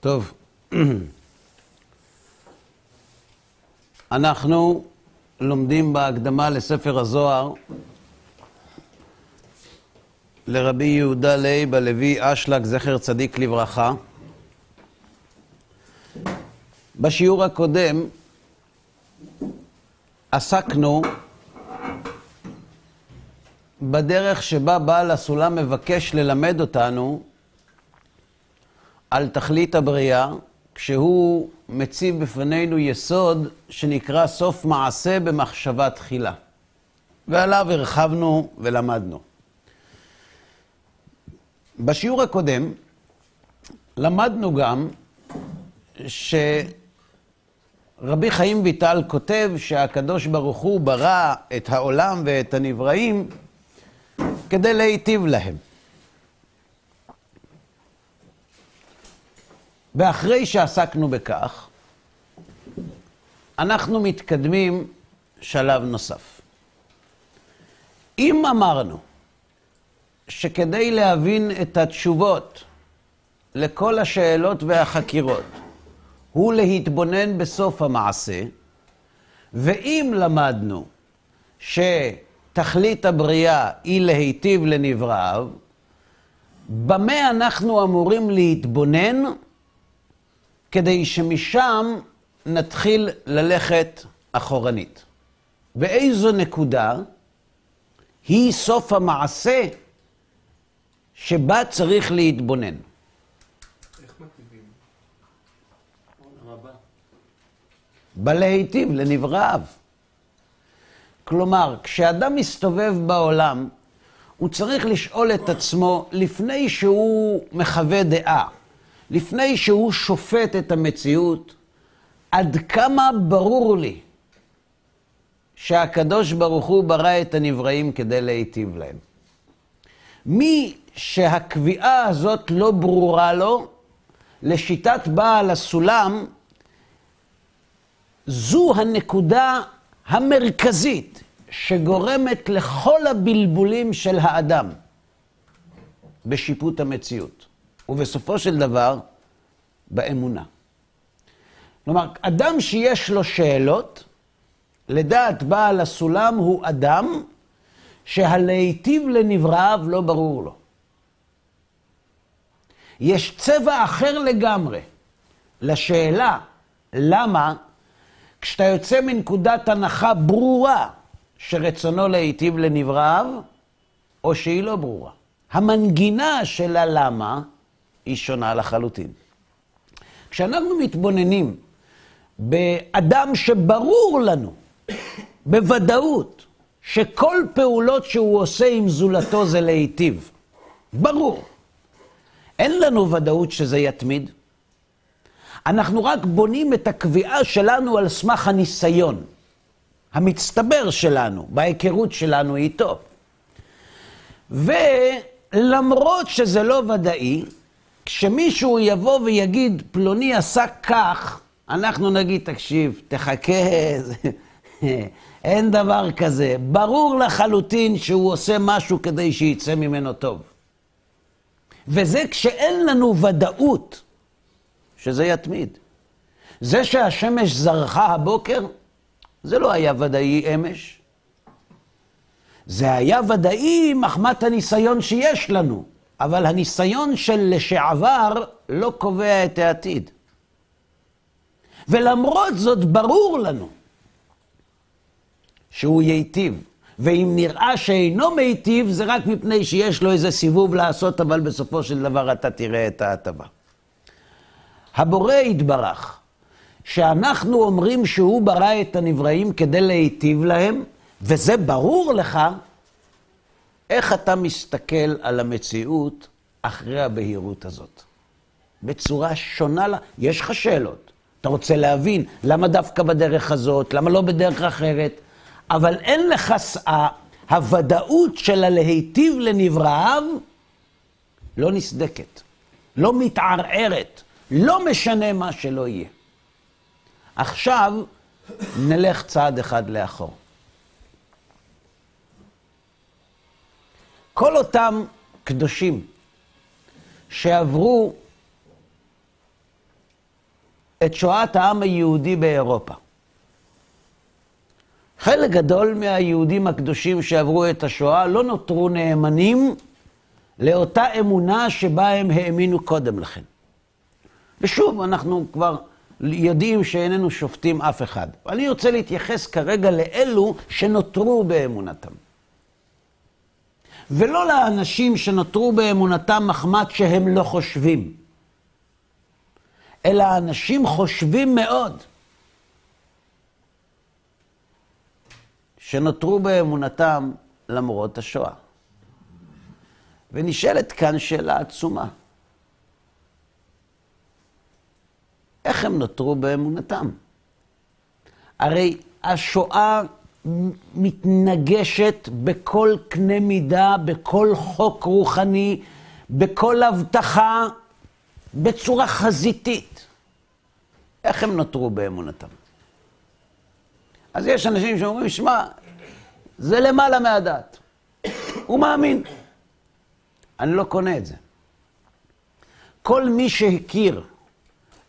טוב, אנחנו לומדים בהקדמה לספר הזוהר לרבי יהודה לייב הלוי אשלג, זכר צדיק לברכה. בשיעור הקודם עסקנו בדרך שבה בעל הסולם מבקש ללמד אותנו על תכלית הבריאה, כשהוא מציב בפנינו יסוד שנקרא סוף מעשה במחשבה תחילה. ועליו הרחבנו ולמדנו. בשיעור הקודם למדנו גם שרבי חיים ויטל כותב שהקדוש ברוך הוא ברא את העולם ואת הנבראים כדי להיטיב להם. ואחרי שעסקנו בכך, אנחנו מתקדמים שלב נוסף. אם אמרנו שכדי להבין את התשובות לכל השאלות והחקירות הוא להתבונן בסוף המעשה, ואם למדנו שתכלית הבריאה היא להיטיב לנבראיו, במה אנחנו אמורים להתבונן כדי שמשם נתחיל ללכת אחורנית? באיזו נקודה היא סוף המעשה שבה צריך להתבונן. בלהיטיב לנבראיו. כלומר, כשאדם מסתובב בעולם, הוא צריך לשאול את עצמו, לפני שהוא מחווה דעה, לפני שהוא שופט את המציאות, עד כמה ברור לי שהקדוש ברוך הוא ברא את הנבראים כדי להיטיב להם. מי שהקביעה הזאת לא ברורה לו, לשיטת בעל הסולם, זו הנקודה המרכזית שגורמת לכל הבלבולים של האדם בשיפוט המציאות, ובסופו של דבר, באמונה. כלומר, אדם שיש לו שאלות, לדעת בעל הסולם הוא אדם שהלהיטיב לנבראיו לא ברור לו. יש צבע אחר לגמרי לשאלה למה כשאתה יוצא מנקודת הנחה ברורה שרצונו להיטיב לנבראיו, או שהיא לא ברורה. המנגינה של הלמה היא שונה לחלוטין. כשאנחנו מתבוננים באדם שברור לנו בוודאות שכל פעולות שהוא עושה עם זולתו זה להיטיב, ברור. אין לנו ודאות שזה יתמיד. אנחנו רק בונים את הקביעה שלנו על סמך הניסיון המצטבר שלנו, בהיכרות שלנו איתו. ולמרות שזה לא ודאי, כשמישהו יבוא ויגיד, פלוני עשה כך, אנחנו נגיד, תקשיב, תחכה, אין דבר כזה. ברור לחלוטין שהוא עושה משהו כדי שיצא ממנו טוב. וזה כשאין לנו ודאות שזה יתמיד. זה שהשמש זרחה הבוקר, זה לא היה ודאי אמש. זה היה ודאי מחמת הניסיון שיש לנו, אבל הניסיון של לשעבר לא קובע את העתיד. ולמרות זאת ברור לנו שהוא ייטיב. ואם נראה שאינו מיטיב, זה רק מפני שיש לו איזה סיבוב לעשות, אבל בסופו של דבר אתה תראה את ההטבה. הבורא יתברך, שאנחנו אומרים שהוא ברא את הנבראים כדי להיטיב להם, וזה ברור לך, איך אתה מסתכל על המציאות אחרי הבהירות הזאת. בצורה שונה לה, יש לך שאלות. אתה רוצה להבין למה דווקא בדרך הזאת, למה לא בדרך אחרת, אבל אין לך, הוודאות של הלהיטיב לנבראיו לא נסדקת, לא מתערערת, לא משנה מה שלא יהיה. עכשיו נלך צעד אחד לאחור. כל אותם קדושים שעברו את שואת העם היהודי באירופה. חלק גדול מהיהודים הקדושים שעברו את השואה לא נותרו נאמנים לאותה אמונה שבה הם האמינו קודם לכן. ושוב, אנחנו כבר יודעים שאיננו שופטים אף אחד. אני רוצה להתייחס כרגע לאלו שנותרו באמונתם. ולא לאנשים שנותרו באמונתם מחמת שהם לא חושבים, אלא אנשים חושבים מאוד, שנותרו באמונתם למרות השואה. ונשאלת כאן שאלה עצומה. איך הם נותרו באמונתם? הרי השואה מתנגשת בכל קנה מידה, בכל חוק רוחני, בכל הבטחה, בצורה חזיתית. איך הם נותרו באמונתם? אז יש אנשים שאומרים, שמע, זה למעלה מהדעת. הוא מאמין. אני לא קונה את זה. כל מי שהכיר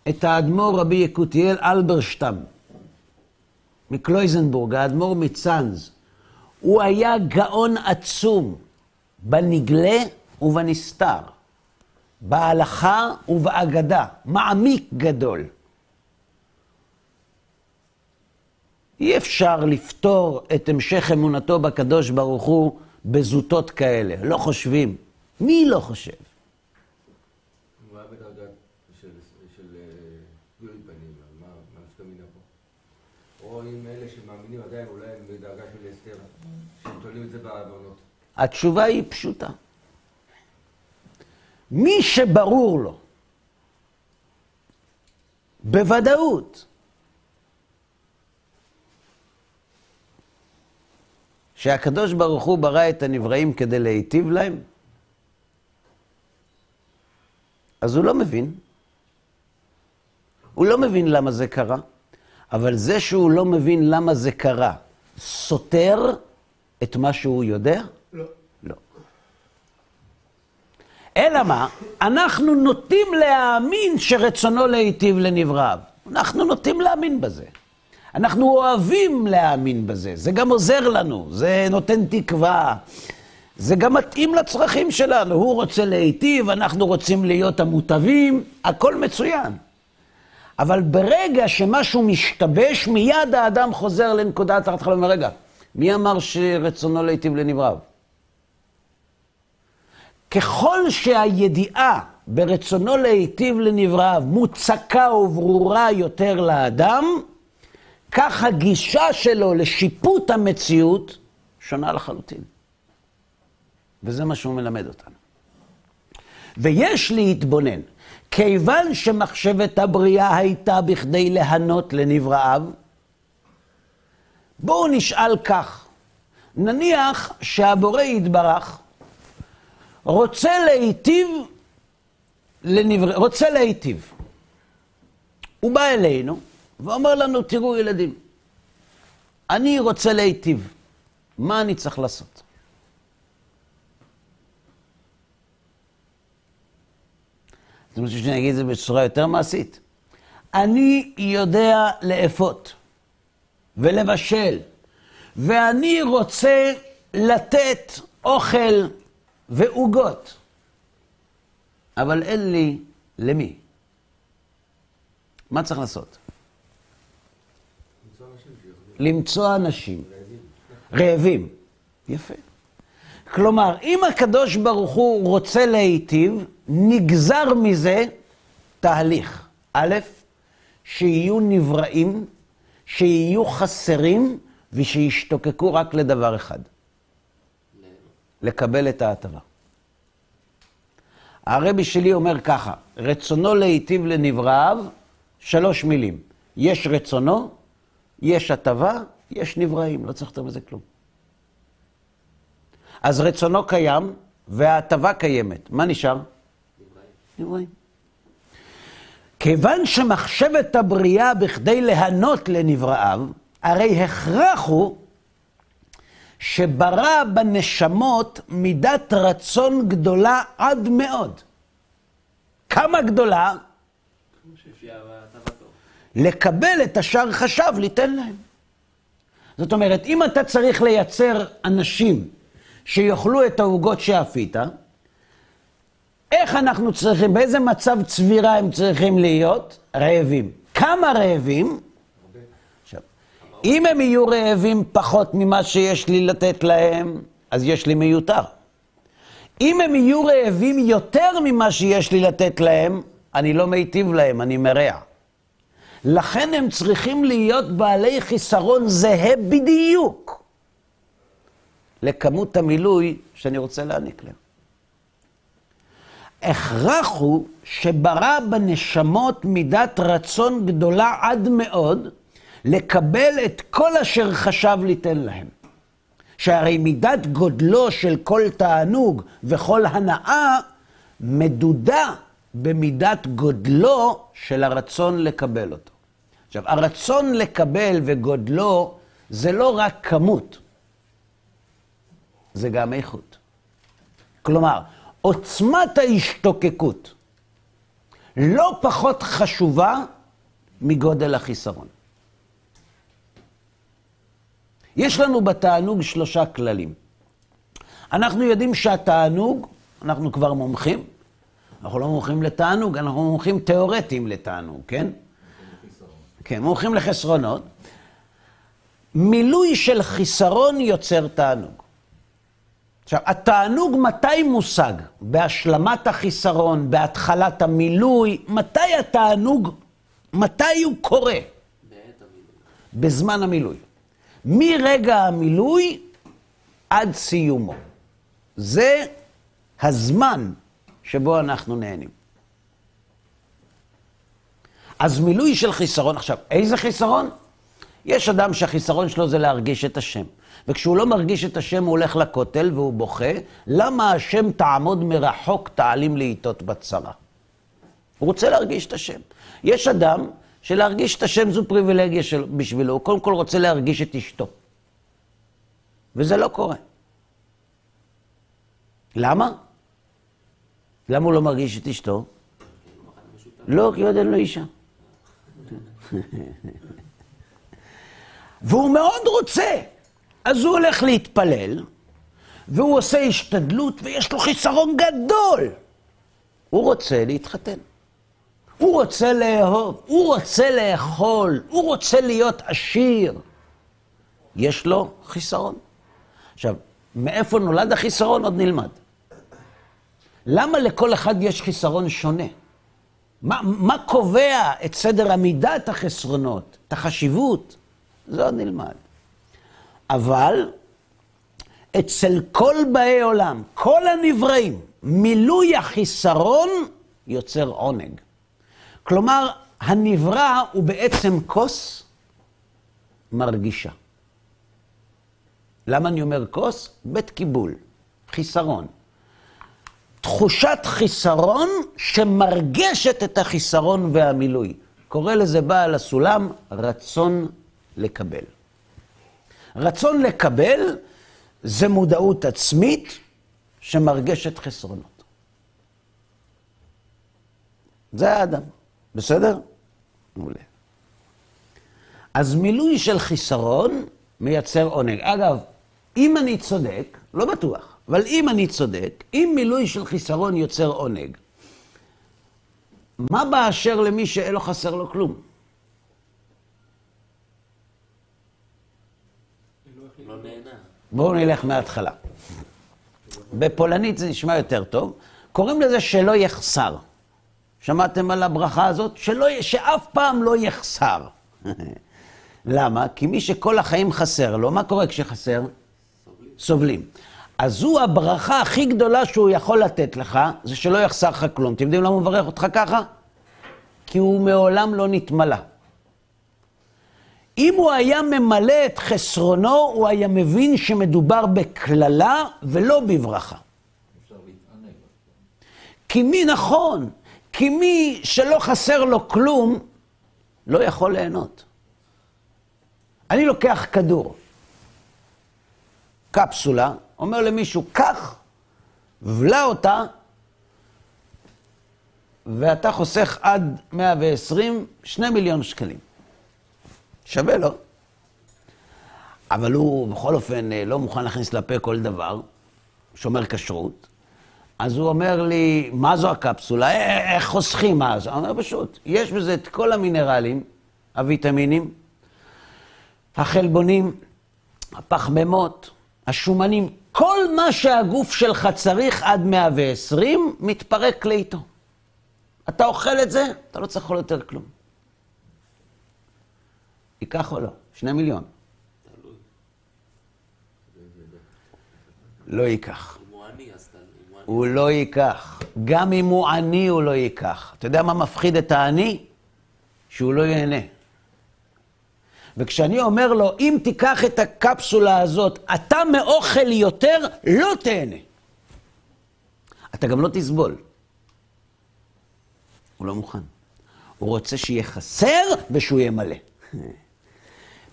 את האדמו"ר רבי יקותיאל אלברשטם מקלויזנבורג, האדמו"ר מצאנז, הוא היה גאון עצום בנגלה ובנסתר, בהלכה ובאגדה, מעמיק גדול. אי אפשר לפתור את המשך אמונתו בקדוש ברוך הוא בזוטות כאלה, לא חושבים. מי לא חושב? הוא היה בדרגה של גילוי אה, פנים, מה נפקא מינה פה? או אם אלה עדיין, אולי בדרגה של אסתר, שהם תולים את זה בעוונות. התשובה היא פשוטה. מי שברור לו, בוודאות, שהקדוש ברוך הוא ברא את הנבראים כדי להיטיב להם, אז הוא לא מבין. הוא לא מבין למה זה קרה, אבל זה שהוא לא מבין למה זה קרה, סותר את מה שהוא יודע? לא. לא. אלא מה? אנחנו נוטים להאמין שרצונו להיטיב לנבראיו. אנחנו נוטים להאמין בזה. אנחנו אוהבים להאמין בזה, זה גם עוזר לנו, זה נותן תקווה, זה גם מתאים לצרכים שלנו. הוא רוצה להיטיב, אנחנו רוצים להיות המוטבים, הכל מצוין. אבל ברגע שמשהו משתבש, מיד האדם חוזר לנקודת ההתחלה ואומר, רגע, מי אמר שרצונו להיטיב לנבריו? ככל שהידיעה ברצונו להיטיב לנבריו מוצקה וברורה יותר לאדם, כך הגישה שלו לשיפוט המציאות שונה לחלוטין. וזה מה שהוא מלמד אותנו. ויש להתבונן, כיוון שמחשבת הבריאה הייתה בכדי להנות לנבראיו, בואו נשאל כך, נניח שהבורא יתברך רוצה להיטיב, לנבר... רוצה להיטיב. הוא בא אלינו ואומר לנו, תראו ילדים, אני רוצה להיטיב, מה אני צריך לעשות? אתם רוצים שאני אגיד את זה בצורה יותר מעשית? אני יודע לאפות ולבשל, ואני רוצה לתת אוכל ועוגות, אבל אין לי למי. מה צריך לעשות? למצוא אנשים. רעבים. יפה. כלומר, אם הקדוש ברוך הוא רוצה להיטיב, נגזר מזה תהליך. א', שיהיו נבראים, שיהיו חסרים ושישתוקקו רק לדבר אחד. לקבל את ההטבה. הרבי שלי אומר ככה, רצונו להיטיב לנבראיו, שלוש מילים. יש רצונו, יש הטבה, יש נבראים, לא צריך יותר מזה כלום. אז רצונו קיים וההטבה קיימת. מה נשאר? נבראים. כיוון שמחשבת הבריאה בכדי להנות לנבראיו, הרי הכרח הוא שברא בנשמות מידת רצון גדולה עד מאוד. כמה גדולה? לקבל את השאר חשב ליתן להם. זאת אומרת, אם אתה צריך לייצר אנשים שיאכלו את העוגות שאפית, איך אנחנו צריכים, באיזה מצב צבירה הם צריכים להיות? רעבים. כמה רעבים? עכשיו, אם הם יהיו רעבים פחות ממה שיש לי לתת להם, אז יש לי מיותר. אם הם יהיו רעבים יותר ממה שיש לי לתת להם, אני לא מיטיב להם, אני מרע. לכן הם צריכים להיות בעלי חיסרון זהה בדיוק לכמות המילוי שאני רוצה להעניק להם. הכרח הוא שברא בנשמות מידת רצון גדולה עד מאוד לקבל את כל אשר חשב ליתן להם. שהרי מידת גודלו של כל תענוג וכל הנאה מדודה במידת גודלו של הרצון לקבל אותו. עכשיו, הרצון לקבל וגודלו זה לא רק כמות, זה גם איכות. כלומר, עוצמת ההשתוקקות לא פחות חשובה מגודל החיסרון. יש לנו בתענוג שלושה כללים. אנחנו יודעים שהתענוג, אנחנו כבר מומחים, אנחנו לא מומחים לתענוג, אנחנו מומחים תיאורטיים לתענוג, כן? כן, מומחים לחסרונות. מילוי של חיסרון יוצר תענוג. עכשיו, התענוג מתי מושג? בהשלמת החיסרון, בהתחלת המילוי. מתי התענוג, מתי הוא קורה? בזמן המילוי. מרגע המילוי עד סיומו. זה הזמן שבו אנחנו נהנים. אז מילוי של חיסרון, עכשיו, איזה חיסרון? יש אדם שהחיסרון שלו זה להרגיש את השם. וכשהוא לא מרגיש את השם, הוא הולך לכותל והוא בוכה, למה השם תעמוד מרחוק תעלים לעיתות בצרה? הוא רוצה להרגיש את השם. יש אדם שלהרגיש את השם זו פריבילגיה של, בשבילו, הוא קודם כל רוצה להרגיש את אשתו. וזה לא קורה. למה? למה הוא לא מרגיש את אשתו? לא, כי עוד אין לו אישה. והוא מאוד רוצה. אז הוא הולך להתפלל, והוא עושה השתדלות, ויש לו חיסרון גדול. הוא רוצה להתחתן. הוא רוצה לאהוב, הוא רוצה לאכול, הוא רוצה להיות עשיר. יש לו חיסרון. עכשיו, מאיפה נולד החיסרון? עוד נלמד. למה לכל אחד יש חיסרון שונה? מה, מה קובע את סדר עמידת החסרונות, את החשיבות? זה עוד נלמד. אבל אצל כל באי עולם, כל הנבראים, מילוי החיסרון יוצר עונג. כלומר, הנברא הוא בעצם כוס מרגישה. למה אני אומר כוס? בית קיבול, חיסרון. תחושת חיסרון שמרגשת את החיסרון והמילוי. קורא לזה בעל הסולם רצון לקבל. רצון לקבל זה מודעות עצמית שמרגשת חסרונות. זה האדם, בסדר? מעולה. אז מילוי של חיסרון מייצר עונג. אגב, אם אני צודק, לא בטוח, אבל אם אני צודק, אם מילוי של חיסרון יוצר עונג, מה באשר למי שאין לו חסר לו כלום? בואו נלך מההתחלה. בפולנית זה נשמע יותר טוב. קוראים לזה שלא יחסר. שמעתם על הברכה הזאת? שלא, שאף פעם לא יחסר. למה? כי מי שכל החיים חסר לו, מה קורה כשחסר? סובלים. סובלים. אז זו הברכה הכי גדולה שהוא יכול לתת לך, זה שלא יחסר לך כלום. אתם יודעים למה הוא מברך אותך ככה? כי הוא מעולם לא נתמלא. אם הוא היה ממלא את חסרונו, הוא היה מבין שמדובר בקללה ולא בברכה. כי מי נכון? כי מי שלא חסר לו כלום, לא יכול ליהנות. אני לוקח כדור, קפסולה, אומר למישהו, קח, בלע אותה, ואתה חוסך עד 120, 2 מיליון שקלים. שווה לו. אבל הוא בכל אופן אה, לא מוכן להכניס לפה כל דבר, שומר כשרות. אז הוא אומר לי, מה זו הקפסולה? אה, אה, איך חוסכים מה זה? הוא אומר, פשוט, יש בזה את כל המינרלים, הוויטמינים, החלבונים, הפחמימות, השומנים, כל מה שהגוף שלך צריך עד 120, מתפרק לאיתו. אתה אוכל את זה, אתה לא צריך לאכול יותר כלום. ייקח או לא? שני מיליון. לא ייקח. הוא לא ייקח. גם אם הוא עני, הוא לא ייקח. אתה יודע מה מפחיד את העני? שהוא לא ייהנה. וכשאני אומר לו, אם תיקח את הקפסולה הזאת, אתה מאוכל יותר, לא תהנה. אתה גם לא תסבול. הוא לא מוכן. הוא רוצה שיהיה חסר ושהוא יהיה מלא.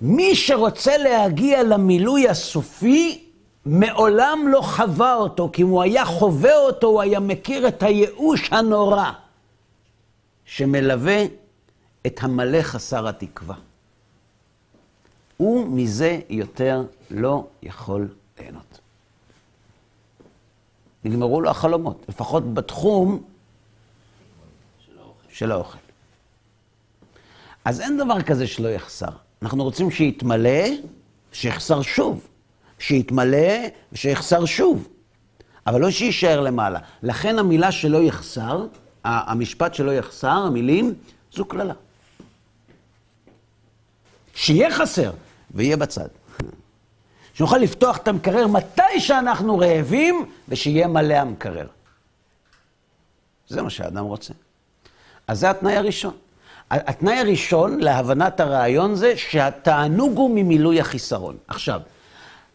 מי שרוצה להגיע למילוי הסופי, מעולם לא חווה אותו, כי אם הוא היה חווה אותו, הוא היה מכיר את הייאוש הנורא שמלווה את המלא חסר התקווה. הוא מזה יותר לא יכול ליהנות. נגמרו לו החלומות, לפחות בתחום של האוכל. של האוכל. אז אין דבר כזה שלא יחסר. אנחנו רוצים שיתמלא, שיחסר שוב. שיתמלא ושיחסר שוב. אבל לא שיישאר למעלה. לכן המילה שלא יחסר, המשפט שלא יחסר, המילים, זו קללה. שיהיה חסר, ויהיה בצד. שנוכל לפתוח את המקרר מתי שאנחנו רעבים, ושיהיה מלא המקרר. זה מה שהאדם רוצה. אז זה התנאי הראשון. התנאי הראשון להבנת הרעיון זה שהתענוג הוא ממילוי החיסרון. עכשיו,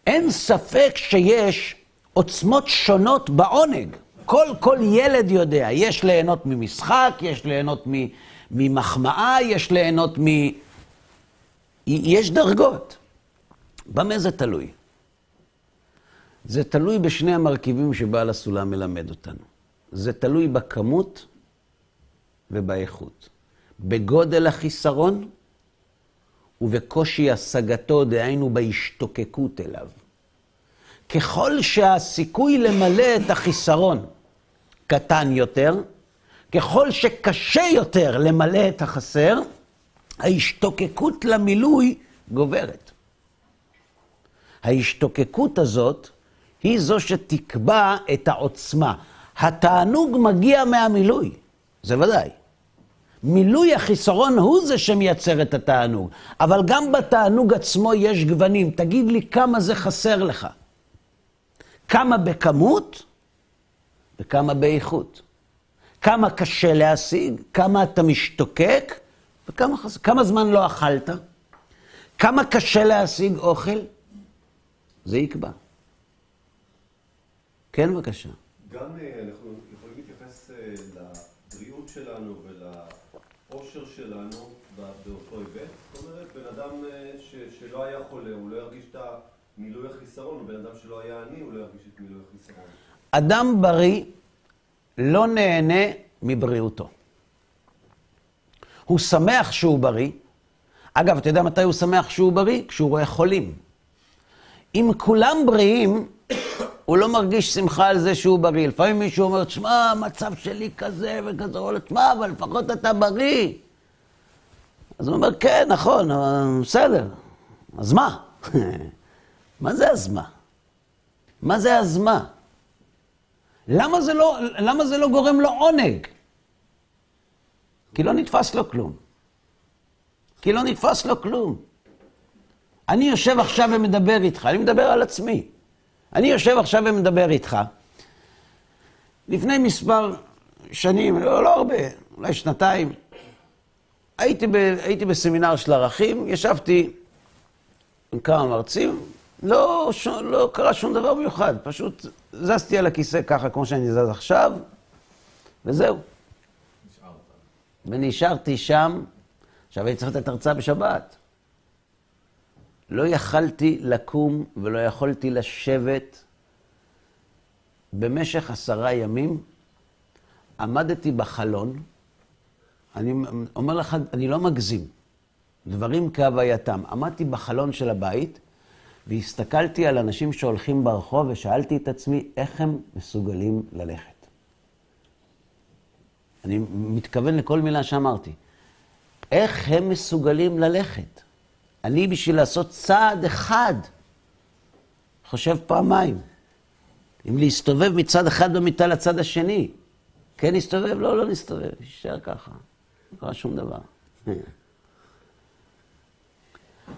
אין ספק שיש עוצמות שונות בעונג. כל, כל ילד יודע, יש ליהנות ממשחק, יש ליהנות ממחמאה, יש ליהנות מ... יש דרגות. במה זה תלוי? זה תלוי בשני המרכיבים שבעל הסולם מלמד אותנו. זה תלוי בכמות ובאיכות. בגודל החיסרון ובקושי השגתו, דהיינו בהשתוקקות אליו. ככל שהסיכוי למלא את החיסרון קטן יותר, ככל שקשה יותר למלא את החסר, ההשתוקקות למילוי גוברת. ההשתוקקות הזאת היא זו שתקבע את העוצמה. התענוג מגיע מהמילוי, זה ודאי. מילוי החיסרון הוא זה שמייצר את התענוג. אבל גם בתענוג עצמו יש גוונים. תגיד לי כמה זה חסר לך. כמה בכמות וכמה באיכות. כמה קשה להשיג, כמה אתה משתוקק וכמה חסר. כמה זמן לא אכלת, כמה קשה להשיג אוכל, זה יקבע. כן, בבקשה. גם אה, אנחנו יכולים להתייחס אה, לבריאות שלנו העושר שלנו באותו היבט. זאת אומרת, בן אדם אה, ש, שלא היה חולה, הוא לא ירגיש את המילוי החיסרון, ובן אדם שלא היה עני, הוא לא ירגיש את מילוי החיסרון. אדם בריא לא נהנה מבריאותו. הוא שמח שהוא בריא. אגב, אתה יודע מתי הוא שמח שהוא בריא? כשהוא רואה חולים. אם כולם בריאים, הוא לא מרגיש שמחה על זה שהוא בריא. לפעמים מישהו אומר, תשמע, המצב שלי כזה וכזה, הוא אומר, תשמע, אבל לפחות אתה בריא. אז הוא אומר, כן, נכון, בסדר. אז מה? מה זה אז מה? מה זה אז מה? למה זה לא, למה זה לא גורם לו עונג? כי לא נתפס לו כלום. כי לא נתפס לו כלום. אני יושב עכשיו ומדבר איתך, אני מדבר על עצמי. אני יושב עכשיו ומדבר איתך. לפני מספר שנים, לא, לא הרבה, אולי שנתיים, הייתי, ב, הייתי בסמינר של ערכים, ישבתי עם כמה מרצים, לא, ש, לא קרה שום דבר מיוחד, פשוט זזתי על הכיסא ככה כמו שאני זז עכשיו, וזהו. ונשארתי שם, עכשיו הייתי צריך לתת הרצאה בשבת. לא יכלתי לקום ולא יכולתי לשבת במשך עשרה ימים. עמדתי בחלון, אני אומר לך, אני לא מגזים, דברים כהווייתם. עמדתי בחלון של הבית, והסתכלתי על אנשים שהולכים ברחוב ושאלתי את עצמי איך הם מסוגלים ללכת. אני מתכוון לכל מילה שאמרתי. איך הם מסוגלים ללכת? אני בשביל לעשות צעד אחד, חושב פעמיים. אם להסתובב מצד אחד במיטה לצד השני. כן נסתובב? לא, לא נסתובב, יישאר ככה. לא קרה שום דבר.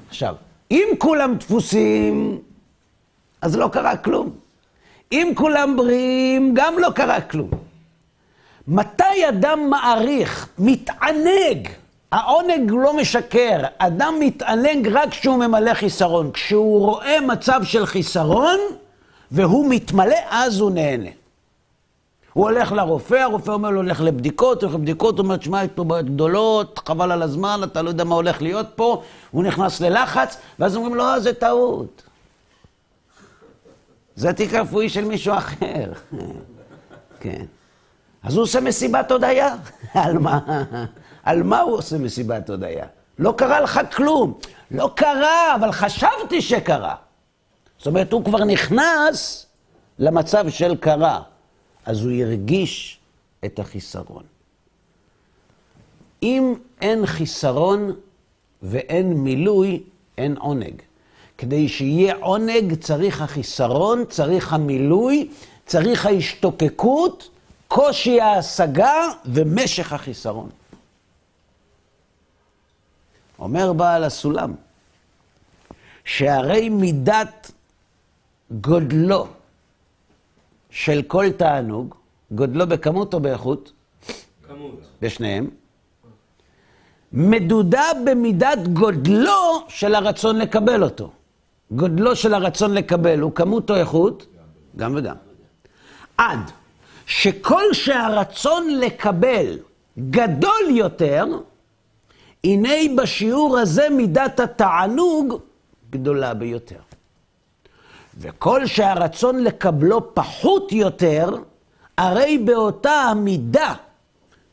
עכשיו, אם כולם דפוסים, אז לא קרה כלום. אם כולם בריאים, גם לא קרה כלום. מתי אדם מעריך, מתענג, העונג לא משקר, אדם מתענג רק כשהוא ממלא חיסרון. כשהוא רואה מצב של חיסרון והוא מתמלא, אז הוא נהנה. הוא הולך לרופא, הרופא אומר לו, הולך לבדיקות, הולך לבדיקות, הוא אומר, תשמע, יש פה בעיות גדולות, חבל על הזמן, אתה לא יודע מה הולך להיות פה, הוא נכנס ללחץ, ואז אומרים, לא, זה טעות. זה תיק רפואי של מישהו אחר. כן. אז הוא עושה מסיבת הודיה. על מה? על מה הוא עושה מסיבת הודיה? לא קרה לך כלום. לא קרה, אבל חשבתי שקרה. זאת אומרת, הוא כבר נכנס למצב של קרה. אז הוא הרגיש את החיסרון. אם אין חיסרון ואין מילוי, אין עונג. כדי שיהיה עונג צריך החיסרון, צריך המילוי, צריך ההשתוקקות, קושי ההשגה ומשך החיסרון. אומר בעל הסולם, שהרי מידת גודלו של כל תענוג, גודלו בכמות או באיכות? כמות. בשניהם. מדודה במידת גודלו של הרצון לקבל אותו. גודלו של הרצון לקבל הוא כמות או איכות? גם וגם. עד שכל שהרצון לקבל גדול יותר, הנה בשיעור הזה מידת התענוג גדולה ביותר. וכל שהרצון לקבלו פחות יותר, הרי באותה המידה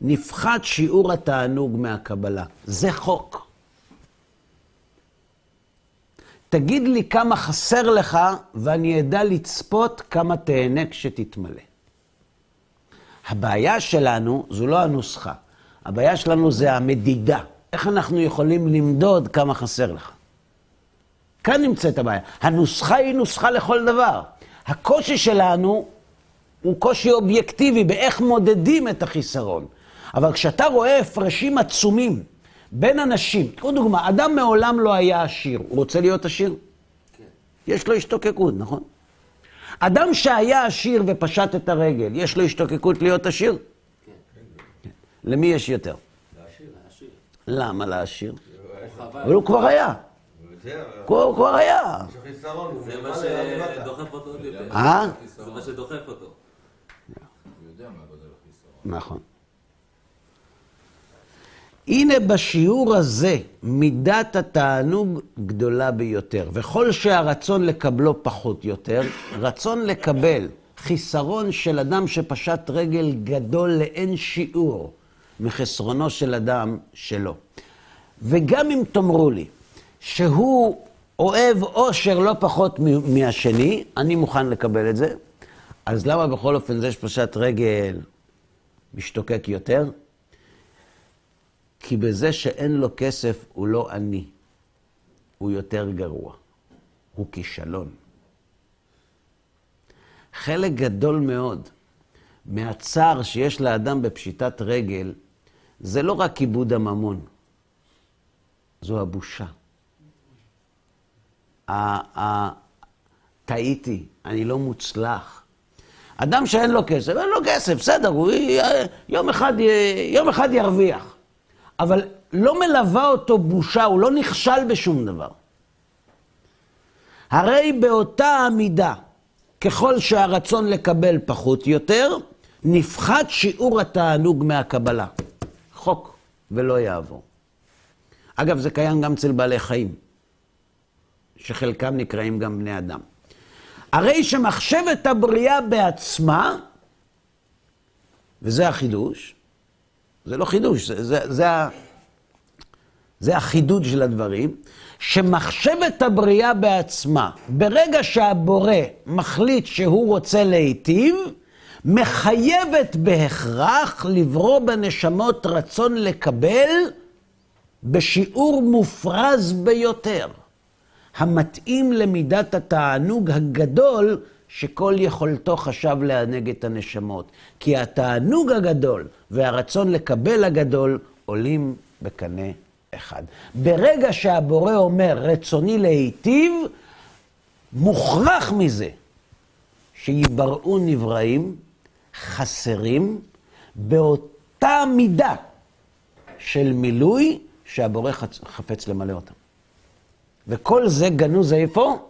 נפחת שיעור התענוג מהקבלה. זה חוק. תגיד לי כמה חסר לך, ואני אדע לצפות כמה תהנה כשתתמלא. הבעיה שלנו זו לא הנוסחה, הבעיה שלנו זה המדידה. איך אנחנו יכולים למדוד כמה חסר לך? כאן נמצאת הבעיה. הנוסחה היא נוסחה לכל דבר. הקושי שלנו הוא קושי אובייקטיבי באיך מודדים את החיסרון. אבל כשאתה רואה הפרשים עצומים בין אנשים, תקחו דוגמה, אדם מעולם לא היה עשיר, הוא רוצה להיות עשיר? כן. יש לו השתוקקות, נכון? אדם שהיה עשיר ופשט את הרגל, יש לו השתוקקות להיות עשיר? כן. כן. למי יש יותר? למה לעשיר? אבל הוא כבר היה. הוא כבר היה. זה מה שדוחף אותו עוד יותר. אה? זה מה שדוחף אותו. נכון. הנה בשיעור הזה מידת התענוג גדולה ביותר, וכל שהרצון לקבלו פחות יותר, רצון לקבל חיסרון של אדם שפשט רגל גדול לאין שיעור מחסרונו של אדם שלו. וגם אם תאמרו לי שהוא אוהב אושר לא פחות מהשני, אני מוכן לקבל את זה, אז למה בכל אופן זה שפשט רגל משתוקק יותר? כי בזה שאין לו כסף הוא לא עני, הוא יותר גרוע, הוא כישלון. חלק גדול מאוד מהצער שיש לאדם בפשיטת רגל, זה לא רק כיבוד הממון, זו הבושה. טעיתי, אני לא מוצלח. אדם שאין לו כסף, אין לו כסף, בסדר, הוא יום אחד, יום אחד ירוויח. אבל לא מלווה אותו בושה, הוא לא נכשל בשום דבר. הרי באותה המידה, ככל שהרצון לקבל פחות יותר, נפחת שיעור התענוג מהקבלה. חוק, ולא יעבור. אגב, זה קיים גם אצל בעלי חיים, שחלקם נקראים גם בני אדם. הרי שמחשבת הבריאה בעצמה וזה החידוש, זה לא חידוש, זה, זה, זה, זה החידוד של הדברים, שמחשבת הבריאה בעצמה, ברגע שהבורא מחליט שהוא רוצה להיטיב, מחייבת בהכרח לברוא בנשמות רצון לקבל בשיעור מופרז ביותר, המתאים למידת התענוג הגדול שכל יכולתו חשב לענג את הנשמות. כי התענוג הגדול והרצון לקבל הגדול עולים בקנה אחד. ברגע שהבורא אומר, רצוני להיטיב, מוכרח מזה שיבראו נבראים, חסרים, באותה מידה של מילוי שהבורא חפץ למלא אותם. וכל זה גנוז איפה?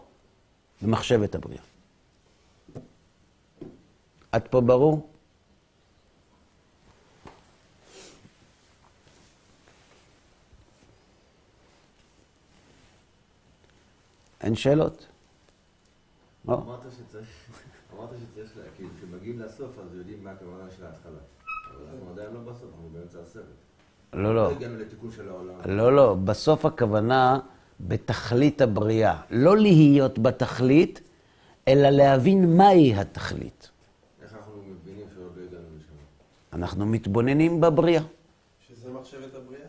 במחשבת הבריאה. עד פה ברור? אין שאלות? לא? אמרת שצריך, אמרת שצריך, לה- כאילו, כשמגיעים לסוף אז הכוונה של ההתחלה. אבל אנחנו עדיין לא בסוף, אנחנו באמצע הסרט. לא, לא. הגענו לתיקון של העולם. לא, לא. בסוף הכוונה בתכלית הבריאה. לא להיות בתכלית, אלא להבין מהי התכלית. איך אנחנו מבינים שעוד לא הגענו לשם? אנחנו מתבוננים בבריאה. שזה מחשבת הבריאה?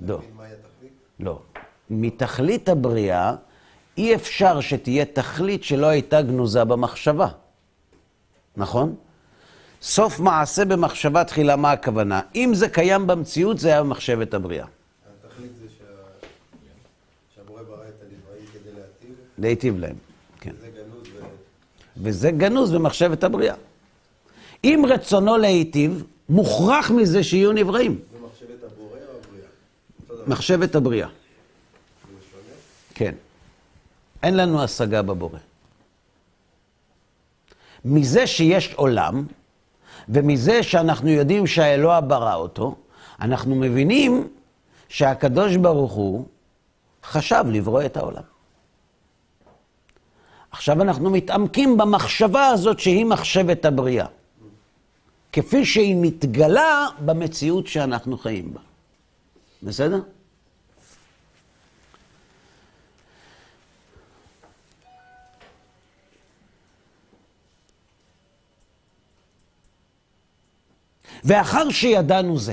לא. להבין מהי התכלית? לא. מתכלית הבריאה, אי אפשר שתהיה תכלית שלא הייתה גנוזה במחשבה. נכון? סוף מעשה במחשבה תחילה, מה הכוונה? אם זה קיים במציאות, זה היה במחשבת הבריאה. התכלית זה שה... שהבורא ברא את הנבראים כדי להטיב, להיטיב להם. כן. גנוז. וזה גנוז במחשבת הבריאה. אם רצונו להיטיב, מוכרח מזה שיהיו נבראים. זה מחשבת הבורא או הבריאה? מחשבת הבריאה. כן. אין לנו השגה בבורא. מזה שיש עולם, ומזה שאנחנו יודעים שהאלוה ברא אותו, אנחנו מבינים שהקדוש ברוך הוא חשב לברוא את העולם. עכשיו אנחנו מתעמקים במחשבה הזאת שהיא מחשבת הבריאה, כפי שהיא מתגלה במציאות שאנחנו חיים בה. בסדר? ואחר שידענו זה,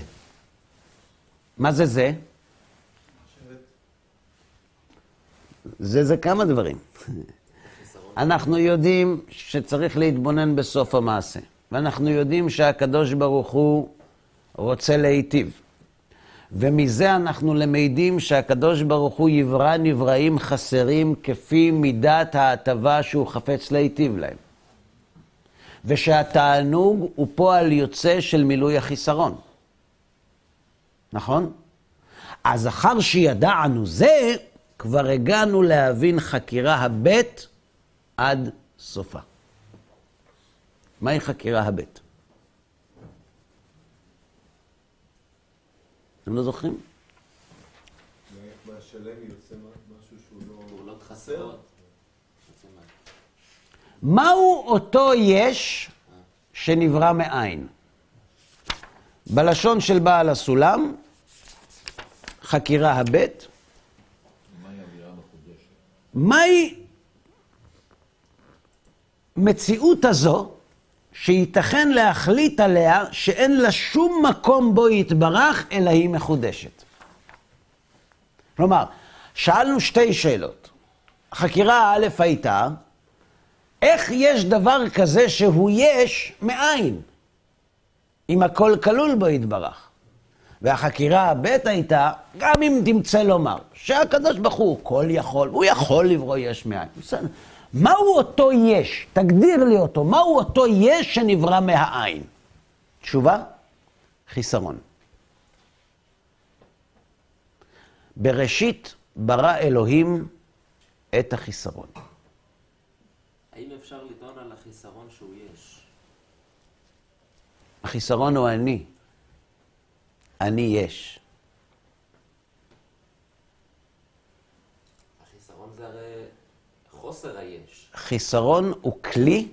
מה זה זה? זה זה כמה דברים. אנחנו יודעים שצריך להתבונן בסוף המעשה, ואנחנו יודעים שהקדוש ברוך הוא רוצה להיטיב. ומזה אנחנו למדים שהקדוש ברוך הוא יברא נבראים חסרים כפי מידת ההטבה שהוא חפץ להיטיב להם. ושהתענוג הוא פועל יוצא של מילוי החיסרון. נכון? אז אחר שידענו זה, כבר הגענו להבין חקירה הבית עד סופה. מהי חקירה הבית? אתם לא זוכרים? מהשלם יוצא משהו שהוא לא... פעולות חסרות. מהו אותו יש שנברא מאין? בלשון של בעל הסולם, חקירה הבית, מהי מציאות הזו שייתכן להחליט עליה שאין לה שום מקום בו יתברך, אלא היא מחודשת. כלומר, שאלנו שתי שאלות. החקירה הא' הייתה, איך יש דבר כזה שהוא יש מאין, אם הכל כלול בו יתברך? והחקירה הב' הייתה, גם אם תמצא לומר, שהקדוש ברוך הוא כל יכול, הוא יכול לברוא יש מאין. בסדר. מהו אותו יש? תגדיר לי אותו. מהו אותו יש שנברא מהעין? תשובה? חיסרון. בראשית ברא אלוהים את החיסרון. האם אפשר לטעון על החיסרון שהוא יש? החיסרון הוא אני. אני יש. החיסרון זה הרי חוסר היש. חיסרון הוא כלי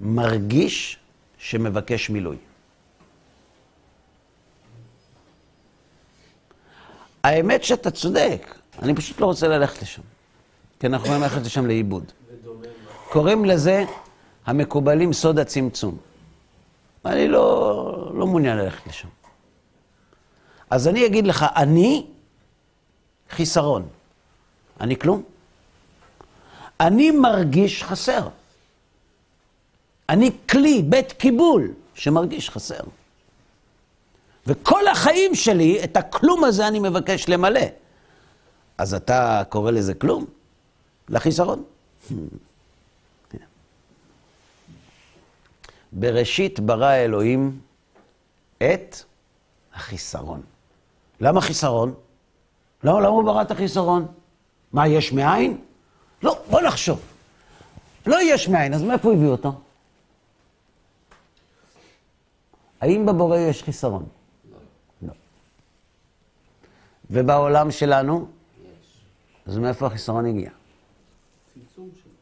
מרגיש שמבקש מילוי. האמת שאתה צודק, אני פשוט לא רוצה ללכת לשם. כי אנחנו יכולים ללכת לשם לאיבוד. קוראים לזה המקובלים סוד הצמצום. אני לא, לא מעוניין ללכת לשם. אז אני אגיד לך, אני חיסרון. אני כלום. אני מרגיש חסר. אני כלי, בית קיבול, שמרגיש חסר. וכל החיים שלי, את הכלום הזה אני מבקש למלא. אז אתה קורא לזה כלום? לחיסרון. בראשית ברא אלוהים את החיסרון. למה חיסרון? למה, למה הוא ברא את החיסרון? מה, יש מאין? לא, בוא נחשוב. לא יש מאין, אז מאיפה הביא אותו? האם בבורא יש חיסרון? לא. ובעולם שלנו? יש. אז מאיפה החיסרון הגיע? צמצום שלו.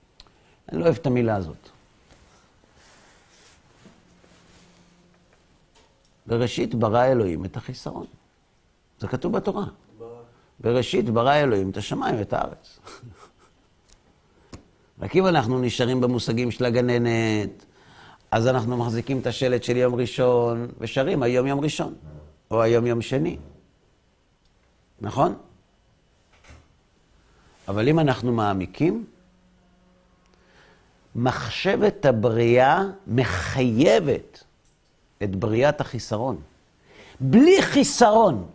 אני לא אוהב את המילה הזאת. בראשית ברא אלוהים את החיסרון. זה כתוב בתורה. בראשית ברא אלוהים את השמיים ואת הארץ. רק אם אנחנו נשארים במושגים של הגננת, אז אנחנו מחזיקים את השלט של יום ראשון ושרים היום יום ראשון, או היום יום שני. נכון? אבל אם אנחנו מעמיקים, מחשבת הבריאה מחייבת את בריאת החיסרון. בלי חיסרון,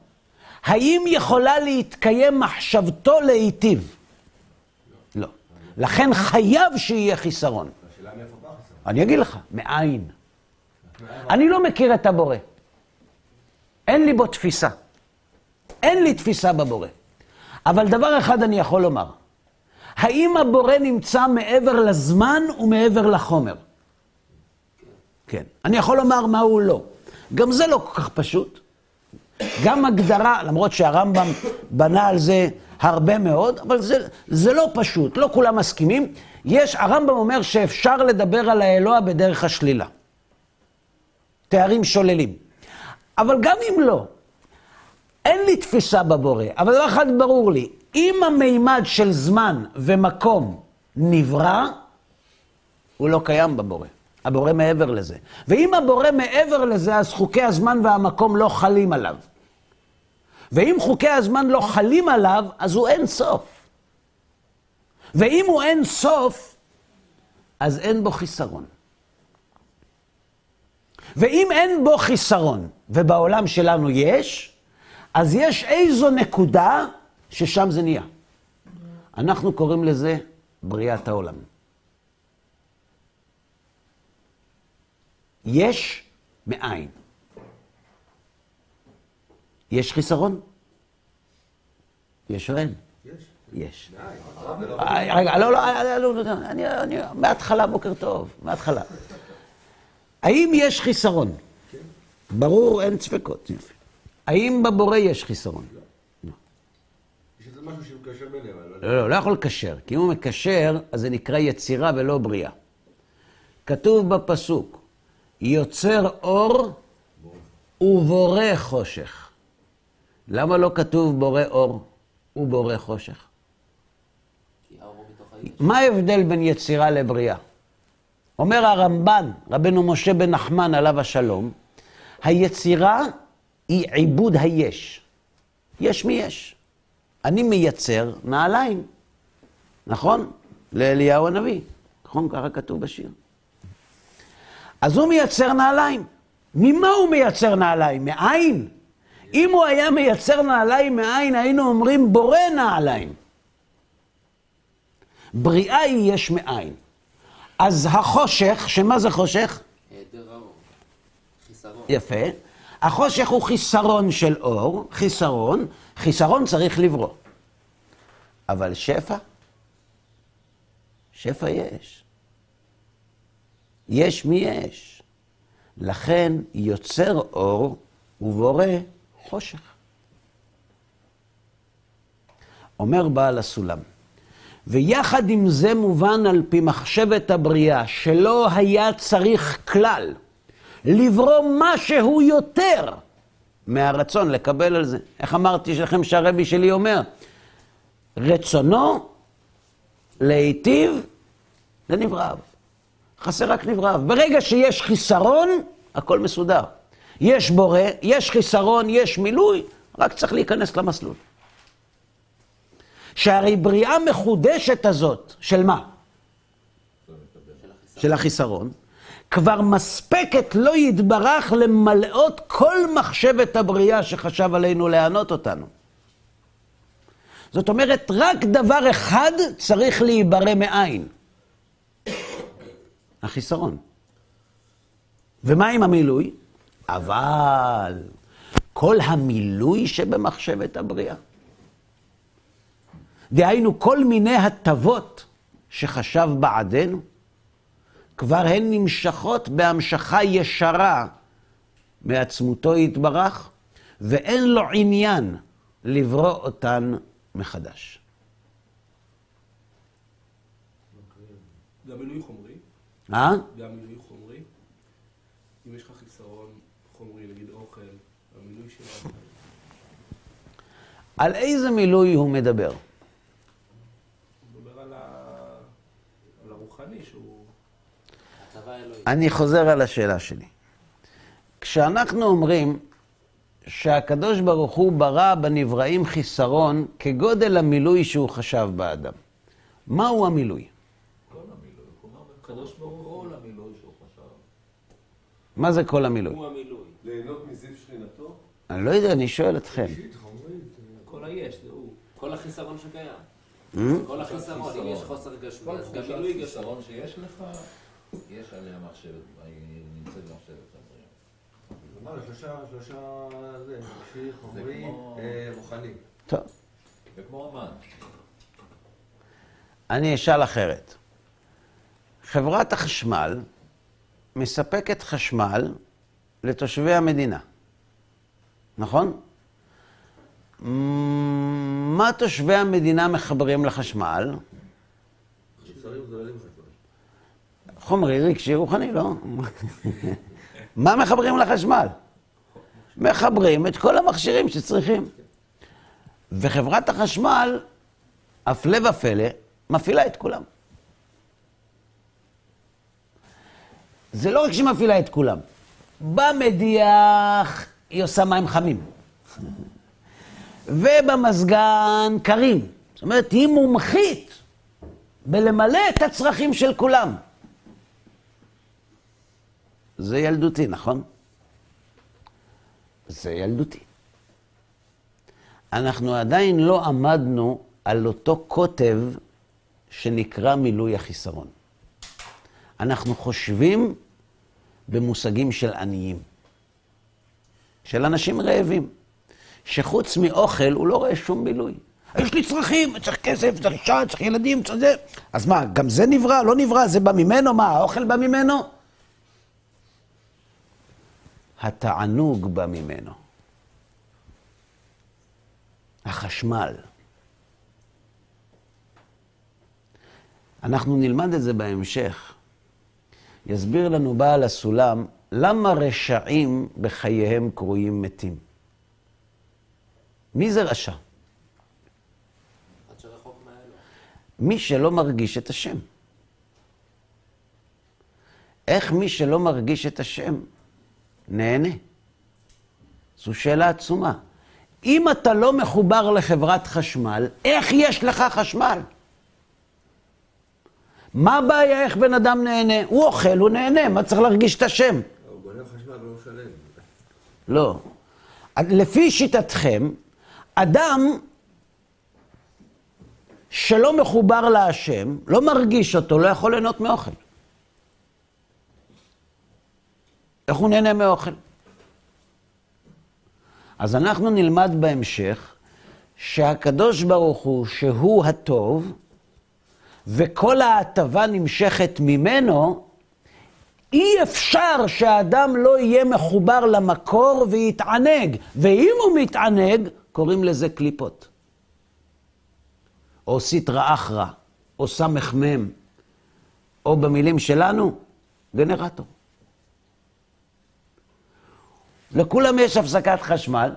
האם יכולה להתקיים מחשבתו להיטיב? לא. לכן חייב שיהיה חיסרון. השאלה מאיפה בא החיסרון? אני אגיד לך, מאין. אני לא מכיר את הבורא. אין לי בו תפיסה. אין לי תפיסה בבורא. אבל דבר אחד אני יכול לומר, האם הבורא נמצא מעבר לזמן ומעבר לחומר? כן. אני יכול לומר מה הוא לא. גם זה לא כל כך פשוט. גם הגדרה, למרות שהרמב"ם בנה על זה הרבה מאוד, אבל זה, זה לא פשוט, לא כולם מסכימים. יש, הרמב"ם אומר שאפשר לדבר על האלוה בדרך השלילה. תארים שוללים. אבל גם אם לא, אין לי תפיסה בבורא, אבל דבר אחד ברור לי, אם המימד של זמן ומקום נברא, הוא לא קיים בבורא. הבורא מעבר לזה. ואם הבורא מעבר לזה, אז חוקי הזמן והמקום לא חלים עליו. ואם חוקי הזמן לא חלים עליו, אז הוא אין סוף. ואם הוא אין סוף, אז אין בו חיסרון. ואם אין בו חיסרון, ובעולם שלנו יש, אז יש איזו נקודה ששם זה נהיה. אנחנו קוראים לזה בריאת העולם. יש מאין. יש חיסרון? יש או אין? יש. יש. די. אה, רגע, לא, לא, לא, לא, לא, אני, אני, מההתחלה בוקר טוב, מההתחלה. האם יש חיסרון? ברור, אין ספקות. האם בבורא יש חיסרון? לא יודע. לא, לא, לא יכול לקשר, כי אם הוא מקשר, אז זה נקרא יצירה ולא בריאה. כתוב בפסוק, יוצר אור ובורא חושך. למה לא כתוב בורא אור ובורא חושך? מה ההבדל בין יצירה לבריאה? אומר הרמב"ן, רבנו משה בן נחמן עליו השלום, היצירה היא עיבוד היש. יש מי יש. אני מייצר נעליים, נכון? לאליהו הנביא, נכון? ככה כתוב בשיר. אז הוא מייצר נעליים. ממה הוא מייצר נעליים? מאין? אם הוא היה מייצר נעליים מאין, היינו אומרים בורא נעליים. בריאה היא יש מאין. אז החושך, שמה זה חושך? היעדר האור. חיסרון. יפה. החושך הוא חיסרון של אור, חיסרון, חיסרון צריך לברוא. אבל שפע? שפע יש. יש מי יש. לכן יוצר אור ובורא חושך. אומר בעל הסולם, ויחד עם זה מובן על פי מחשבת הבריאה, שלא היה צריך כלל לברוא משהו יותר מהרצון לקבל על זה. איך אמרתי לכם שהרבי שלי אומר? רצונו להיטיב לנבראיו. חסר רק נבראיו. ברגע שיש חיסרון, הכל מסודר. יש בורא, יש חיסרון, יש מילוי, רק צריך להיכנס למסלול. שהרי בריאה מחודשת הזאת, של מה? של החיסרון, כבר מספקת לא יתברך למלאות כל מחשבת הבריאה שחשב עלינו לענות אותנו. זאת אומרת, רק דבר אחד צריך להיברא מאין. החיסרון. ומה עם המילוי? אבל כל המילוי שבמחשבת הבריאה. דהיינו, כל מיני הטבות שחשב בעדנו, כבר הן נמשכות בהמשכה ישרה מעצמותו יתברך, ואין לו עניין לברוא אותן מחדש. גם מילוי חומרי, אה? גם מילוי חומרי. אם יש לך חיסרון חומרי, נגיד אוכל, המילוי שלנו, על איזה מילוי הוא מדבר? אני חוזר על השאלה שלי. כשאנחנו אומרים שהקדוש ברוך הוא ברא בנבראים חיסרון כגודל המילוי שהוא חשב באדם, מהו המילוי? כל המילוי, כלומר, הקדוש ברוך הוא, כל המילוי שהוא חשב. מה זה כל המילוי? הוא המילוי. ליהנות מזיו שכינתו? אני לא יודע, אני שואל אתכם. כל היש, זה הוא. כל החיסרון שקיים. אה? כל החיסרון, אם יש חוסר גשמי, כל אז גם מילוי גשמי. שיש לך, יש עליה מחשבת, היא נמצאת במחשבת. אמרנו, שלושה, שלושה, זה, חומרי, כמו- אה, רוחני. טוב, וכמו אמן, אני אשאל אחרת. חברת החשמל מספקת חשמל לתושבי המדינה, נכון? מה תושבי המדינה מחברים לחשמל? חומרי, רגשי, רוחני, לא? מה מחברים לחשמל? מחברים את כל המכשירים שצריכים. וחברת החשמל, הפלא ופלא, מפעילה את כולם. זה לא רק שהיא מפעילה את כולם. במדיח היא עושה מים חמים. ובמזגן קרים. זאת אומרת, היא מומחית בלמלא את הצרכים של כולם. זה ילדותי, נכון? זה ילדותי. אנחנו עדיין לא עמדנו על אותו קוטב שנקרא מילוי החיסרון. אנחנו חושבים במושגים של עניים, של אנשים רעבים, שחוץ מאוכל הוא לא רואה שום מילוי. יש לי צרכים, צריך כסף, צריך אישה, צריך ילדים, צריך זה. אז מה, גם זה נברא, לא נברא, זה בא ממנו? מה, האוכל בא ממנו? התענוג בא ממנו. החשמל. אנחנו נלמד את זה בהמשך. יסביר לנו בעל הסולם למה רשעים בחייהם קרויים מתים. מי זה רשע? מי שלא מרגיש את השם. איך מי שלא מרגיש את השם נהנה? זו שאלה עצומה. אם אתה לא מחובר לחברת חשמל, איך יש לך חשמל? מה הבעיה איך בן אדם נהנה? הוא אוכל, הוא נהנה, מה צריך להרגיש את השם? לא. לפי שיטתכם, אדם שלא מחובר להשם, לא מרגיש אותו, לא יכול ליהנות מאוכל. איך הוא נהנה מאוכל? אז אנחנו נלמד בהמשך שהקדוש ברוך הוא, שהוא הטוב, וכל ההטבה נמשכת ממנו, אי אפשר שהאדם לא יהיה מחובר למקור ויתענג. ואם הוא מתענג, קוראים לזה קליפות. או סטרא אחרא, או סמ"ם, או במילים שלנו, גנרטור. לכולם יש הפסקת חשמל,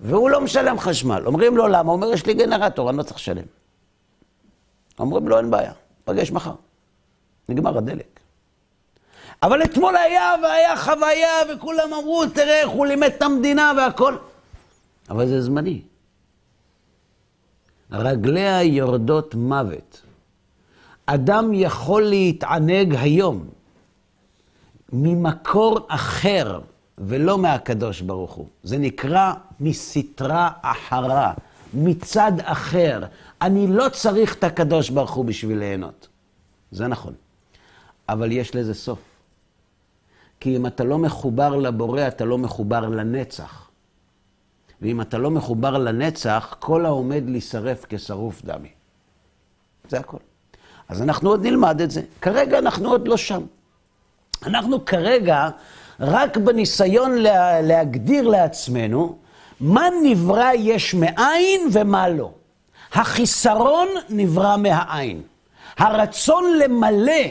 והוא לא משלם חשמל. אומרים לו, למה? הוא אומר, יש לי גנרטור, אני לא צריך לשלם. אומרים לו, אין בעיה, פגש מחר. נגמר הדלק. אבל אתמול היה, והיה חוויה, וכולם אמרו, תראה איך הוא לימד את המדינה והכל. אבל זה זמני. רגליה יורדות מוות. אדם יכול להתענג היום ממקור אחר, ולא מהקדוש ברוך הוא. זה נקרא מסתרה אחרה, מצד אחר. אני לא צריך את הקדוש ברוך הוא בשביל ליהנות. זה נכון. אבל יש לזה סוף. כי אם אתה לא מחובר לבורא, אתה לא מחובר לנצח. ואם אתה לא מחובר לנצח, כל העומד להישרף כשרוף דמי. זה הכל. אז אנחנו עוד נלמד את זה. כרגע אנחנו עוד לא שם. אנחנו כרגע רק בניסיון לה, להגדיר לעצמנו מה נברא יש מאין ומה לא. החיסרון נברא מהעין. הרצון למלא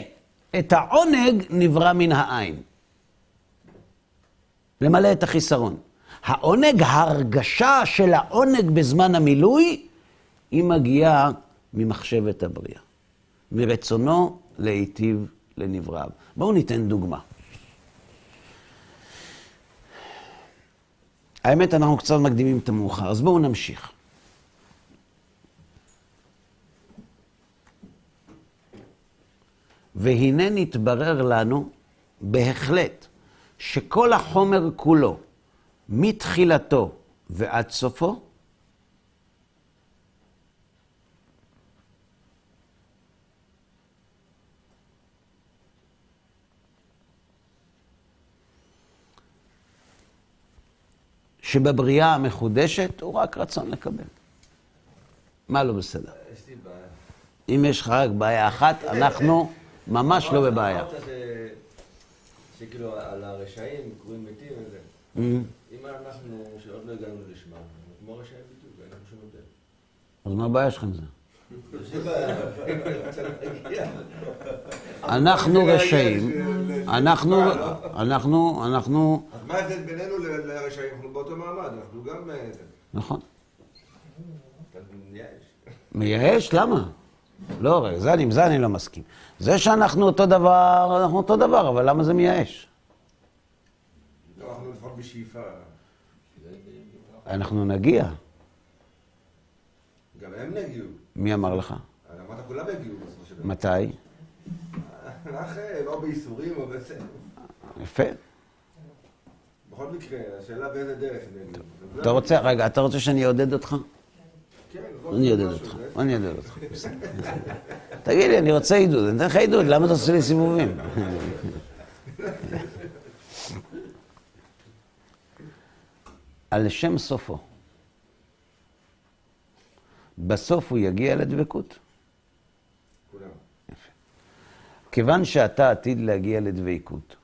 את העונג נברא מן העין. למלא את החיסרון. העונג, ההרגשה של העונג בזמן המילוי, היא מגיעה ממחשבת הבריאה. מרצונו להיטיב לנבראיו. בואו ניתן דוגמה. האמת, אנחנו קצת מקדימים את המאוחר, אז בואו נמשיך. והנה נתברר לנו בהחלט שכל החומר כולו, מתחילתו ועד סופו, שבבריאה המחודשת הוא רק רצון לקבל. מה לא בסדר? יש לי בעיה. אם יש לך רק בעיה אחת, אנחנו ממש לא בבעיה. אמרת שכאילו על הרשעים קוראים מתים וזה. Mm. אם אנחנו, שעוד לא הגענו אנחנו כמו רשעים בדיוק, אין לנו שום הבדל. אז מה הבעיה שלך עם זה? אנחנו רשעים, אנחנו, אנחנו, אנחנו, אז מה ההבדל בינינו לרשעים? אנחנו באותו מעמד, אנחנו גם... אה. נכון. אתה מייאש. מייאש? למה? לא, רגע, זה, אני- עם זה אני לא מסכים. זה שאנחנו אותו דבר, אנחנו אותו דבר, אבל למה זה מייאש? אנחנו נגיע. גם הם יגיעו. מי אמר לך? אמרת כולם יגיעו בסופו של דבר. מתי? אחרי, לא בייסורים או בזה. יפה. בכל מקרה, השאלה באיזה דרך הם יגיעו. אתה רוצה, רגע, אתה רוצה שאני אעודד אותך? אני אעודד אותך, אני אעודד אותך. תגיד לי, אני רוצה עידוד, אני אתן לך עידוד, למה אתה עושה לי סיבובים? על שם סופו. בסוף הוא יגיע לדבקות. כיוון שאתה עתיד להגיע לדבקות,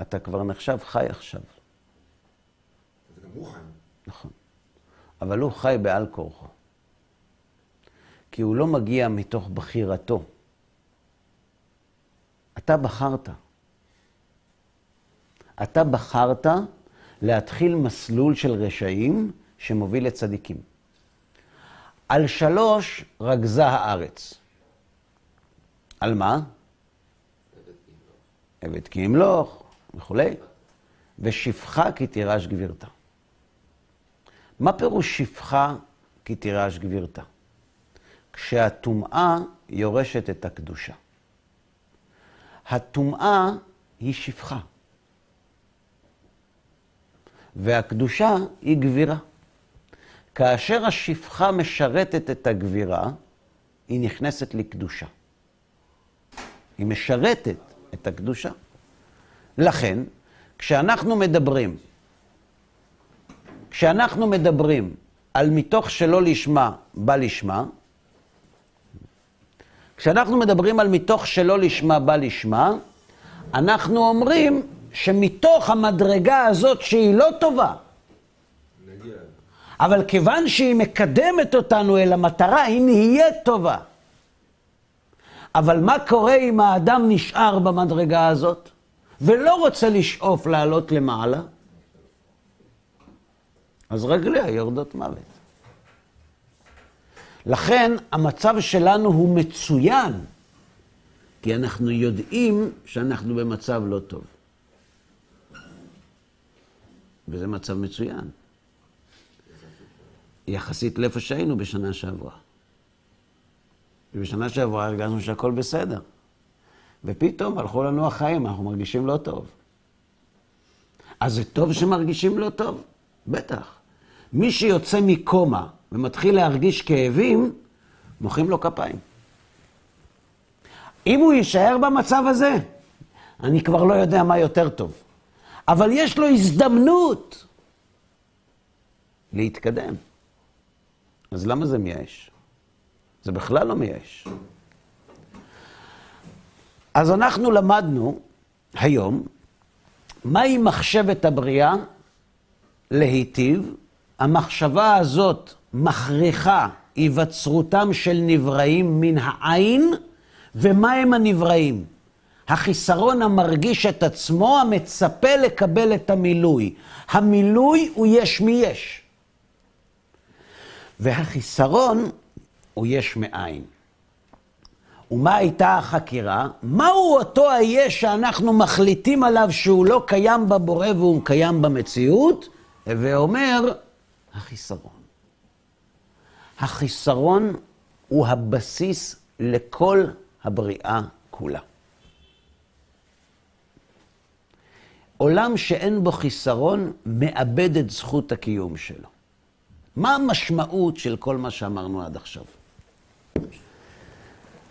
אתה כבר נחשב חי עכשיו, זה גם חי. נכון. אבל הוא חי בעל כורחו. כי הוא לא מגיע מתוך בחירתו. אתה בחרת. אתה בחרת להתחיל מסלול של רשעים שמוביל לצדיקים. על שלוש רגזה הארץ. על מה? עבד כי ימלוך וכולי. ושפחה כי תירש גבירתה. מה פירוש שפחה כי תירש גבירתה? כשהטומאה יורשת את הקדושה. הטומאה היא שפחה, והקדושה היא גבירה. כאשר השפחה משרתת את הגבירה, היא נכנסת לקדושה. היא משרתת את הקדושה. לכן, כשאנחנו מדברים, כשאנחנו מדברים על מתוך שלא לשמה בא לשמה, כשאנחנו מדברים על מתוך שלא לשמה בא לשמה, אנחנו אומרים שמתוך המדרגה הזאת שהיא לא טובה. אבל כיוון שהיא מקדמת אותנו אל המטרה, היא נהיית טובה. אבל מה קורה אם האדם נשאר במדרגה הזאת? ולא רוצה לשאוף לעלות למעלה, אז רגליה יורדות מוות. לכן המצב שלנו הוא מצוין, כי אנחנו יודעים שאנחנו במצב לא טוב. וזה מצב מצוין. יחסית לאיפה שהיינו בשנה שעברה. ובשנה שעברה הרגשנו שהכל בסדר. ופתאום הלכו לנו החיים, אנחנו מרגישים לא טוב. אז זה טוב שמרגישים לא טוב? בטח. מי שיוצא מקומה ומתחיל להרגיש כאבים, מוחאים לו כפיים. אם הוא יישאר במצב הזה, אני כבר לא יודע מה יותר טוב. אבל יש לו הזדמנות להתקדם. אז למה זה מייאש? זה בכלל לא מייאש. אז אנחנו למדנו היום מהי מחשבת הבריאה להיטיב. המחשבה הזאת מכריחה היווצרותם של נבראים מן העין, ומה הם הנבראים? החיסרון המרגיש את עצמו, המצפה לקבל את המילוי. המילוי הוא יש מי יש. והחיסרון הוא יש מאין. ומה הייתה החקירה? מהו אותו היש שאנחנו מחליטים עליו שהוא לא קיים בבורא והוא קיים במציאות? ואומר, החיסרון. החיסרון הוא הבסיס לכל הבריאה כולה. עולם שאין בו חיסרון מאבד את זכות הקיום שלו. מה המשמעות של כל מה שאמרנו עד עכשיו?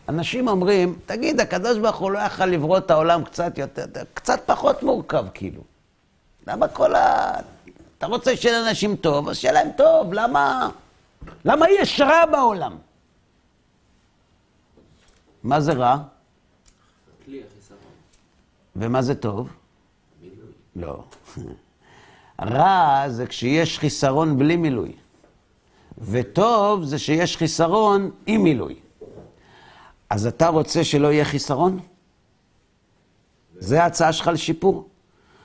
אנשים אומרים, תגיד, הקדוש ברוך הוא לא יכל לברוא את העולם קצת יותר, קצת פחות מורכב, כאילו. למה כל ה... אתה רוצה שיהיה לאנשים טוב, אז שיהיה להם טוב, למה... למה יש רע בעולם? מה זה רע? ומה זה טוב? לא. רע זה כשיש חיסרון בלי מילוי. וטוב זה שיש חיסרון עם מילוי. אז אתה רוצה שלא יהיה חיסרון? זה ההצעה שלך לשיפור.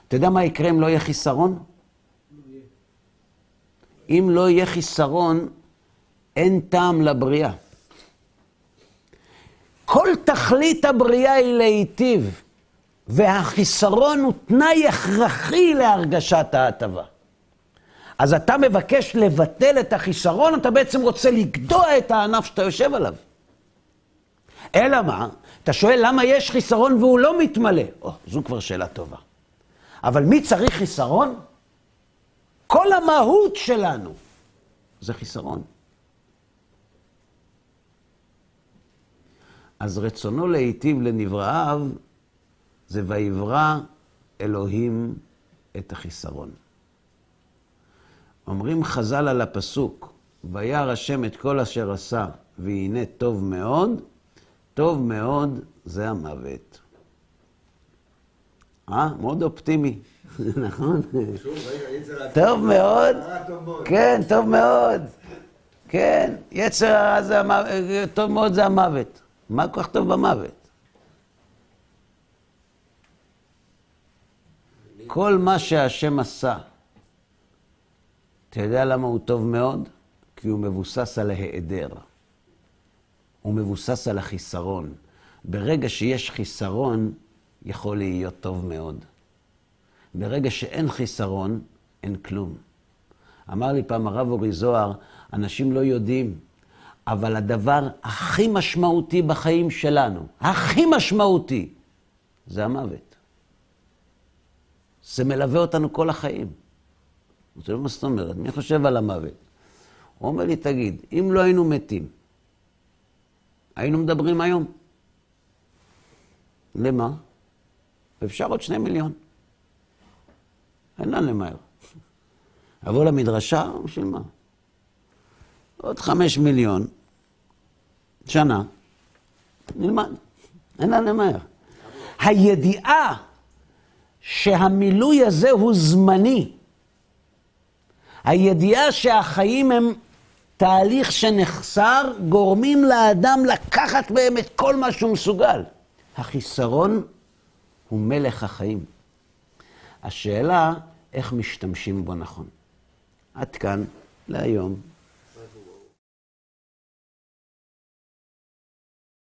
אתה יודע מה יקרה אם לא יהיה חיסרון? אם לא יהיה חיסרון, אין טעם לבריאה. כל תכלית הבריאה היא להיטיב, והחיסרון הוא תנאי הכרחי להרגשת ההטבה. אז אתה מבקש לבטל את החיסרון, אתה בעצם רוצה לגדוע את הענף שאתה יושב עליו. אלא מה? אתה שואל למה יש חיסרון והוא לא מתמלא. או, זו כבר שאלה טובה. אבל מי צריך חיסרון? כל המהות שלנו זה חיסרון. אז רצונו להיטיב לנבראיו זה ויברא אלוהים את החיסרון. אומרים חז"ל על הפסוק, וירא השם את כל אשר עשה, והנה טוב מאוד, טוב מאוד זה המוות. אה? מאוד אופטימי, נכון? טוב מאוד. כן, טוב מאוד. כן, יצר הרע זה המוות, טוב מאוד זה המוות. מה כל כך טוב במוות? כל מה שהשם עשה, אתה יודע למה הוא טוב מאוד? כי הוא מבוסס על ההיעדר. הוא מבוסס על החיסרון. ברגע שיש חיסרון, יכול להיות טוב מאוד. ברגע שאין חיסרון, אין כלום. אמר לי פעם הרב אורי זוהר, אנשים לא יודעים, אבל הדבר הכי משמעותי בחיים שלנו, הכי משמעותי, זה המוות. זה מלווה אותנו כל החיים. אמרתי לו, מה זאת אומרת? מי חושב על המוות? הוא אומר לי, תגיד, אם לא היינו מתים, היינו מדברים היום? למה? אפשר עוד שני מיליון. אין לאן למהר. לבוא למדרשה, בשביל מה? עוד חמש מיליון, שנה, נלמד. אין לאן למהר. הידיעה שהמילוי הזה הוא זמני, הידיעה שהחיים הם תהליך שנחסר, גורמים לאדם לקחת בהם את כל מה שהוא מסוגל. החיסרון הוא מלך החיים. השאלה, איך משתמשים בו נכון. עד כאן להיום.